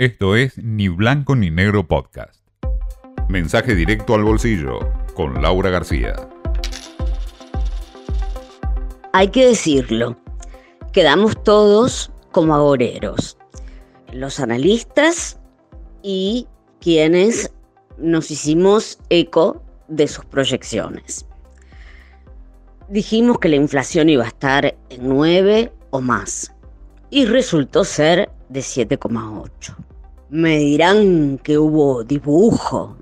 Esto es Ni Blanco ni Negro Podcast. Mensaje directo al bolsillo con Laura García. Hay que decirlo, quedamos todos como agoreros, los analistas y quienes nos hicimos eco de sus proyecciones. Dijimos que la inflación iba a estar en 9 o más y resultó ser de 7,8. Me dirán que hubo dibujo.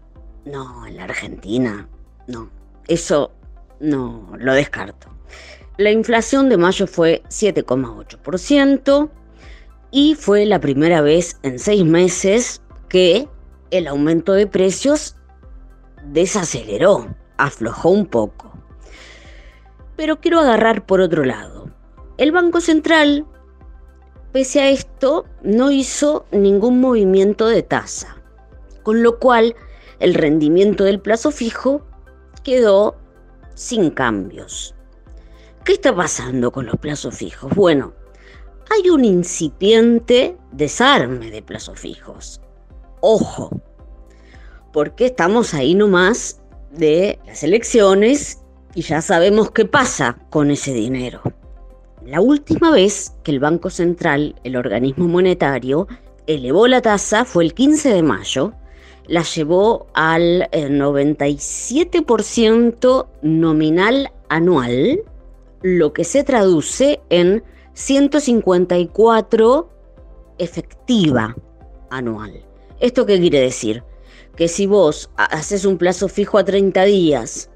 No, en la Argentina, no. Eso no, lo descarto. La inflación de mayo fue 7,8% y fue la primera vez en seis meses que el aumento de precios desaceleró, aflojó un poco. Pero quiero agarrar por otro lado. El Banco Central Pese a esto, no hizo ningún movimiento de tasa, con lo cual el rendimiento del plazo fijo quedó sin cambios. ¿Qué está pasando con los plazos fijos? Bueno, hay un incipiente desarme de plazos fijos. Ojo, porque estamos ahí nomás de las elecciones y ya sabemos qué pasa con ese dinero. La última vez que el Banco Central, el organismo monetario, elevó la tasa fue el 15 de mayo, la llevó al 97% eh, nominal anual, lo que se traduce en 154 efectiva anual. ¿Esto qué quiere decir? Que si vos haces un plazo fijo a 30 días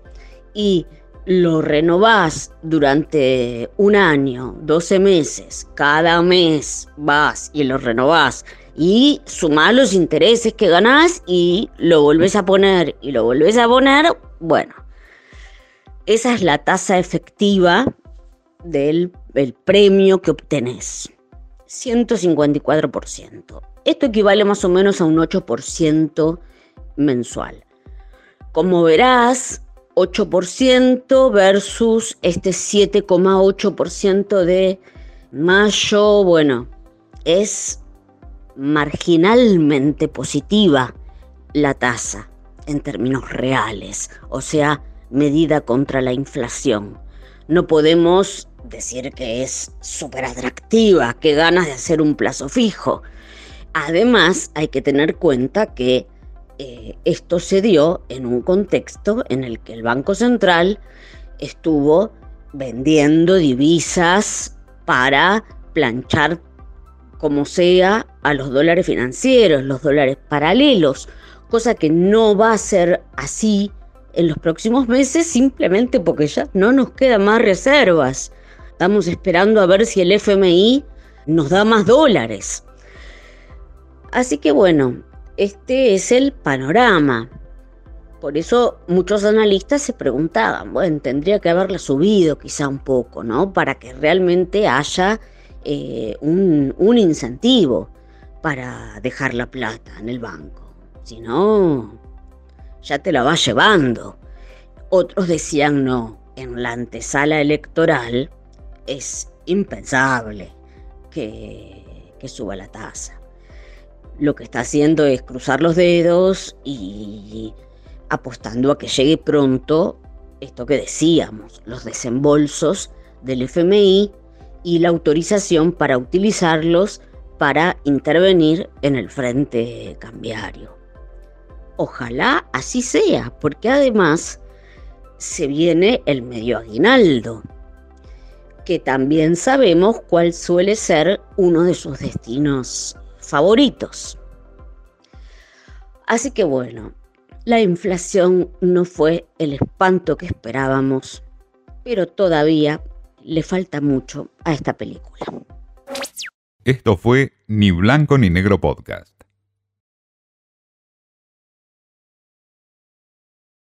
y lo renovás durante un año, 12 meses, cada mes vas y lo renovás y sumás los intereses que ganás y lo volvés a poner y lo volvés a poner, bueno, esa es la tasa efectiva del premio que obtenés. 154%. Esto equivale más o menos a un 8% mensual. Como verás, 8% versus este 7,8% de mayo, bueno, es marginalmente positiva la tasa en términos reales, o sea, medida contra la inflación. No podemos decir que es súper atractiva, que ganas de hacer un plazo fijo. Además, hay que tener cuenta que eh, esto se dio en un contexto en el que el Banco Central estuvo vendiendo divisas para planchar como sea a los dólares financieros, los dólares paralelos, cosa que no va a ser así en los próximos meses simplemente porque ya no nos quedan más reservas. Estamos esperando a ver si el FMI nos da más dólares. Así que bueno, este es el panorama. Por eso muchos analistas se preguntaban, bueno, tendría que haberla subido quizá un poco, ¿no? Para que realmente haya eh, un, incentivo para dejar la plata en el banco. Si no, ya te la vas llevando. Otros decían no, en la antesala electoral es impensable que suba la tasa lo que está haciendo es cruzar los dedos y apostando a que llegue pronto esto que decíamos, los desembolsos del FMI y la autorización para utilizarlos para intervenir en el frente cambiario. Ojalá así sea, porque además se viene el medio aguinaldo, que también sabemos cuál suele ser uno de sus destinos favoritos. Así que bueno, la inflación no fue el espanto que esperábamos, pero todavía le falta mucho a esta película. Esto fue Ni Blanco ni Negro Podcast.